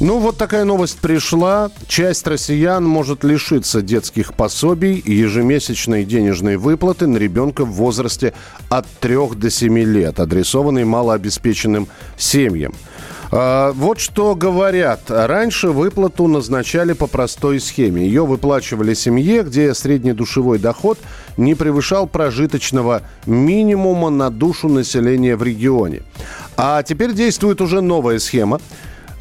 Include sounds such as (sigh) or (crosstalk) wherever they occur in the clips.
Ну, вот такая новость пришла. Часть россиян может лишиться детских пособий и ежемесячной денежной выплаты на ребенка в возрасте от 3 до 7 лет, адресованной малообеспеченным семьям. А, Вот что говорят. Раньше выплату назначали по простой схеме. Ее выплачивали семье, где среднедушевой доход не превышал прожиточного минимума на душу населения в регионе. А теперь действует уже новая схема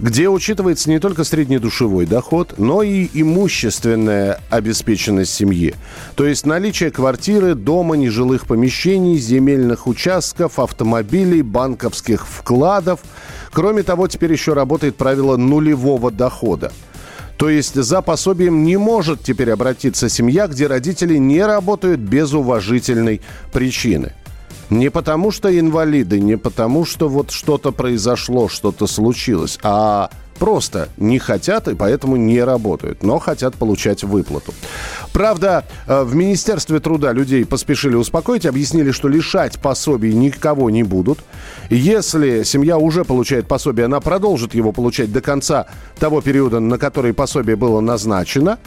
где учитывается не только среднедушевой доход, но и имущественная обеспеченность семьи. То есть наличие квартиры, дома, нежилых помещений, земельных участков, автомобилей, банковских вкладов. Кроме того, теперь еще работает правило нулевого дохода. То есть за пособием не может теперь обратиться семья, где родители не работают без уважительной причины. Не потому что инвалиды, не потому что вот что-то произошло, что-то случилось, а просто не хотят и поэтому не работают, но хотят получать выплату. Правда, э, в Министерстве труда людей поспешили успокоить, объяснили, что лишать пособий никого не будут. Если семья уже получает пособие, она продолжит его получать до конца того периода, на который пособие было назначено.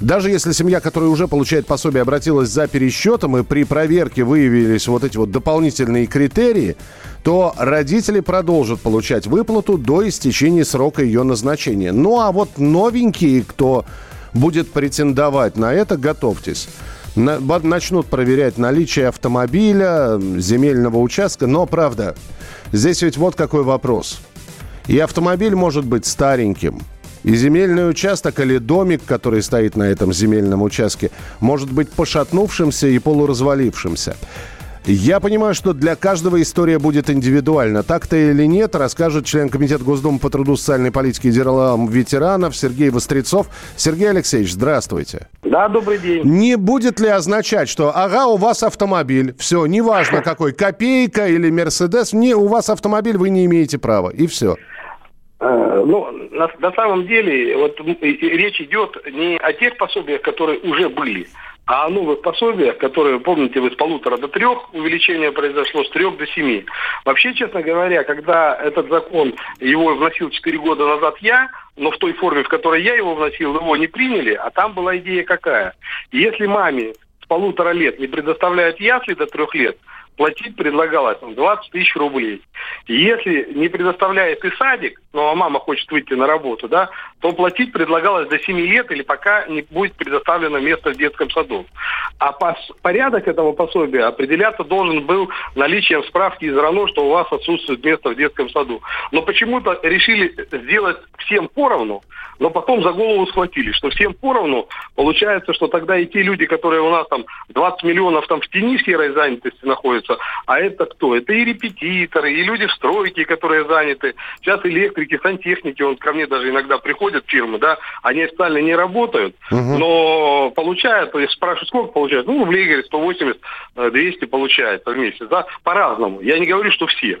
Даже если семья, которая уже получает пособие, обратилась за пересчетом и при проверке выявились вот эти вот дополнительные критерии, то родители продолжат получать выплату до истечения срока ее назначения. Ну а вот новенькие, кто будет претендовать на это, готовьтесь. Начнут проверять наличие автомобиля, земельного участка. Но, правда, здесь ведь вот какой вопрос. И автомобиль может быть стареньким, и земельный участок или домик, который стоит на этом земельном участке, может быть пошатнувшимся и полуразвалившимся. Я понимаю, что для каждого история будет индивидуальна. Так-то или нет, расскажет член Комитета Госдумы по труду, социальной политике и делам ветеранов Сергей Вострецов. Сергей Алексеевич, здравствуйте. Да, добрый день. Не будет ли означать, что ага, у вас автомобиль, все, неважно какой, копейка или Мерседес, не, у вас автомобиль, вы не имеете права, и все. Э, Ну, на, на самом деле, вот речь идет не о тех пособиях, которые уже были, а о новых пособиях, которые, помните, вы с полутора до трех увеличение произошло, с трех до семи. Вообще, честно говоря, когда этот закон, его вносил четыре года назад я, но в той форме, в которой я его вносил, его не приняли, а там была идея какая. Если маме с полутора лет не предоставляют ясли до трех лет, платить предлагалось там, 20 тысяч рублей. Если не предоставляет и садик, ну а мама хочет выйти на работу, да, то платить предлагалось до 7 лет или пока не будет предоставлено место в детском саду. А пос- порядок этого пособия определяться должен был наличием справки из РАНО, что у вас отсутствует место в детском саду. Но почему-то решили сделать всем поровну, но потом за голову схватили, что всем поровну. Получается, что тогда и те люди, которые у нас там 20 миллионов там в тени серой занятости находятся, а это кто? Это и репетиторы, и люди в стройке, которые заняты. Сейчас электрики, сантехники, он ко мне даже иногда приходят фирмы, да, они официально не работают, но получают, то есть спрашивают, сколько получают? Ну, рублей, говорит, 180, э, 200 получается в месяц, да, по-разному. Я не говорю, что все.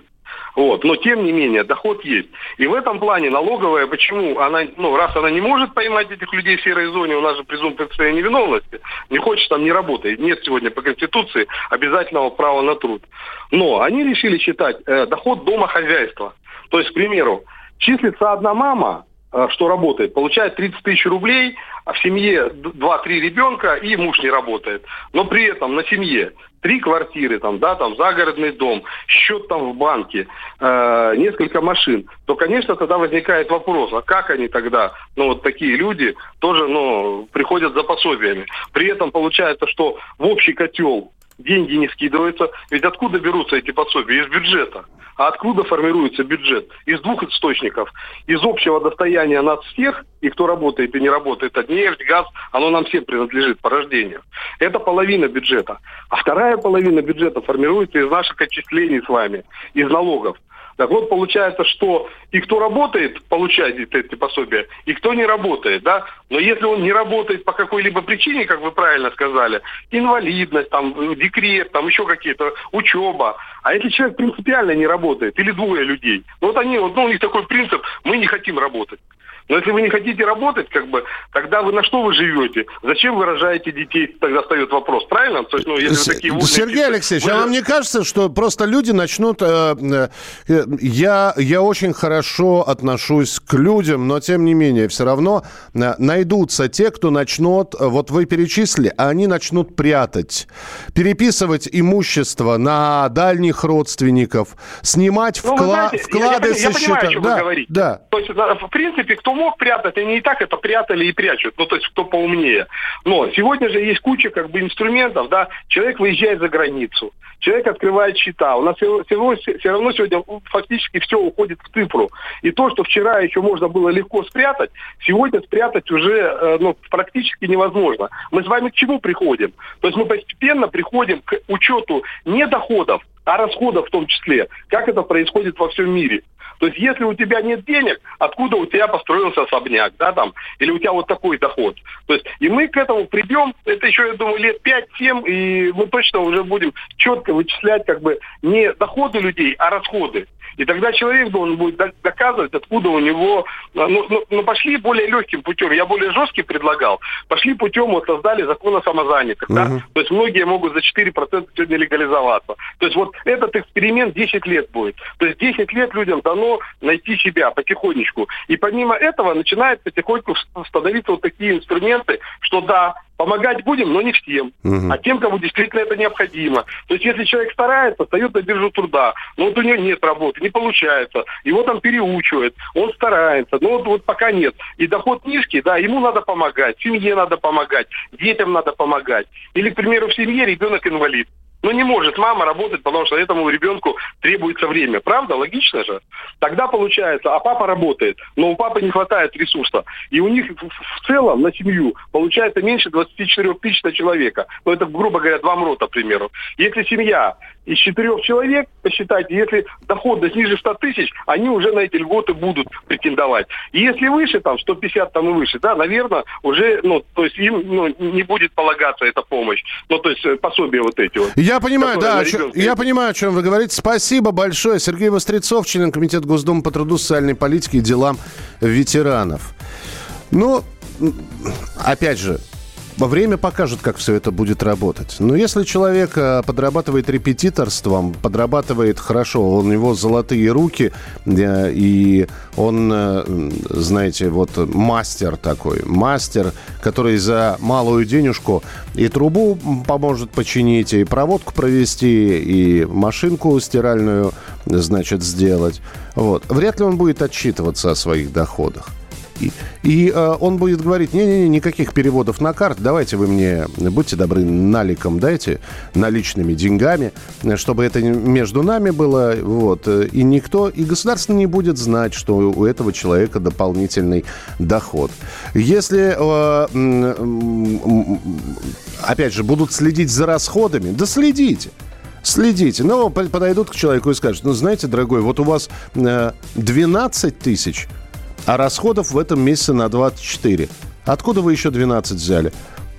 Вот. Но тем не менее, доход есть. И в этом плане налоговая, почему она, ну, раз она не может поймать этих людей в серой зоне, у нас же презумпция невиновности, не хочет там не работает. Нет сегодня по Конституции обязательного права на труд. Но они решили считать э, доход домохозяйства. То есть, к примеру, числится одна мама, что работает, получает 30 тысяч рублей, а в семье д- 2-3 ребенка и муж не работает. Но при этом на семье три квартиры, там, да, там загородный дом, счет там в банке, э, несколько машин, то, конечно, тогда возникает вопрос, а как они тогда, ну, вот такие люди, тоже, ну, приходят за пособиями. При этом получается, что в общий котел деньги не скидываются. Ведь откуда берутся эти пособия? Из бюджета. А откуда формируется бюджет? Из двух источников. Из общего достояния нас всех, и кто работает и не работает, это нефть, газ, оно нам всем принадлежит по рождению. Это половина бюджета. А вторая половина бюджета формируется из наших отчислений с вами, из налогов. Так вот, получается, что и кто работает, получает эти пособия, и кто не работает, да. Но если он не работает по какой-либо причине, как вы правильно сказали, инвалидность, там, декрет, там еще какие-то, учеба. А если человек принципиально не работает, или двое людей, вот они, вот, ну, у них такой принцип, мы не хотим работать. Но если вы не хотите работать, как бы, тогда вы на что вы живете? Зачем вы рожаете детей? Тогда встает вопрос, правильно? То есть, ну, если вы такие умные, Сергей Алексеевич, вы... а вам не кажется, что просто люди начнут... Э, э, я, я очень хорошо отношусь к людям, но тем не менее, все равно э, найдутся те, кто начнут... Э, вот вы перечислили, а они начнут прятать, переписывать имущество на дальних родственников, снимать ну, вкла... знаете, вклады я, я, я со счета. Понимаю, да, вы говорите. Да. То есть, в принципе, кто мог прятать, они и так это прятали и прячут. Ну, то есть, кто поумнее. Но сегодня же есть куча как бы инструментов, да. Человек выезжает за границу, человек открывает счета. У нас все, все, все равно сегодня фактически все уходит в цифру. И то, что вчера еще можно было легко спрятать, сегодня спрятать уже э, ну, практически невозможно. Мы с вами к чему приходим? То есть мы постепенно приходим к учету не доходов, а расходов в том числе, как это происходит во всем мире. То есть если у тебя нет денег, откуда у тебя построился особняк, да, там, или у тебя вот такой доход. То есть и мы к этому придем, это еще, я думаю, лет 5-7, и мы точно уже будем четко вычислять как бы не доходы людей, а расходы. И тогда человек должен будет доказывать, откуда у него... Ну, ну, ну пошли более легким путем. Я более жесткий предлагал. Пошли путем, вот создали закон о самозанятых. Да? То есть многие могут за 4% сегодня легализоваться. То есть вот этот эксперимент 10 лет будет. То есть 10 лет людям дано найти себя потихонечку. И помимо этого начинает потихоньку становиться вот такие инструменты, что да, Помогать будем, но не всем, угу. а тем, кому действительно это необходимо. То есть, если человек старается, встает на биржу труда, но вот у него нет работы, не получается, его там переучивают, он старается, но вот, вот пока нет. И доход низкий, да, ему надо помогать, семье надо помогать, детям надо помогать. Или, к примеру, в семье ребенок инвалид. Ну, не может мама работать, потому что этому ребенку требуется время. Правда? Логично же. Тогда получается, а папа работает, но у папы не хватает ресурса. И у них в целом на семью получается меньше 24 тысяч на человека. Ну, это, грубо говоря, два МРОТа, к примеру. Если семья из четырех человек, посчитайте, если доходность ниже 100 тысяч, они уже на эти льготы будут претендовать. И если выше, там, 150 там и выше, да, наверное, уже, ну, то есть им ну, не будет полагаться эта помощь. Ну, то есть э, пособия вот эти вот. Я понимаю, да, чем, я понимаю, о чем вы говорите. Спасибо большое. Сергей Вострецов, член Комитета Госдумы по труду, социальной политике и делам ветеранов. Ну, опять же, Время покажет, как все это будет работать. Но если человек э, подрабатывает репетиторством, подрабатывает хорошо, у него золотые руки, э, и он, э, знаете, вот мастер такой, мастер, который за малую денежку и трубу поможет починить, и проводку провести, и машинку стиральную, значит, сделать. Вот. Вряд ли он будет отчитываться о своих доходах. И, и э, он будет говорить, не-не-не, никаких переводов на карт, давайте вы мне, будьте добры, наликом дайте, наличными деньгами, чтобы это между нами было, вот, и никто, и государство не будет знать, что у этого человека дополнительный доход. Если, э, опять же, будут следить за расходами, да следите. Следите. Но подойдут к человеку и скажут, ну, знаете, дорогой, вот у вас 12 э, тысяч а расходов в этом месяце на 24. Откуда вы еще 12 взяли?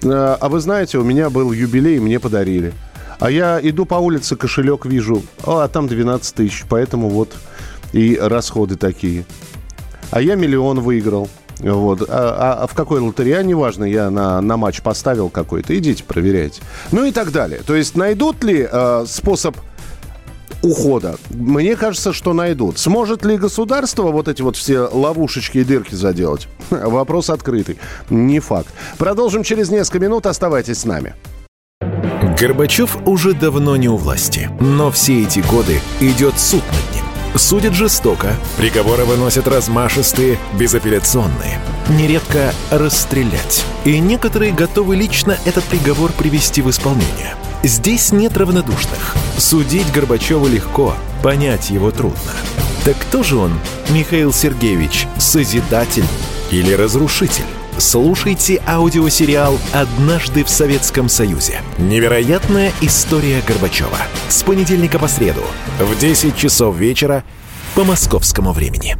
Э, а вы знаете, у меня был юбилей, мне подарили. А я иду по улице, кошелек вижу, а там 12 тысяч, поэтому вот и расходы такие. А я миллион выиграл. Вот. А, а, а в какой лотерее, неважно, я на, на матч поставил какой-то. Идите, проверяйте. Ну и так далее. То есть найдут ли э, способ ухода. Мне кажется, что найдут. Сможет ли государство вот эти вот все ловушечки и дырки заделать? (laughs) Вопрос открытый. Не факт. Продолжим через несколько минут. Оставайтесь с нами. Горбачев уже давно не у власти, но все эти годы идет суд над ним. Судят жестоко, приговоры выносят размашистые, безапелляционные. Нередко расстрелять. И некоторые готовы лично этот приговор привести в исполнение – Здесь нет равнодушных. Судить Горбачева легко, понять его трудно. Так кто же он, Михаил Сергеевич, созидатель или разрушитель? Слушайте аудиосериал «Однажды в Советском Союзе». Невероятная история Горбачева. С понедельника по среду в 10 часов вечера по московскому времени.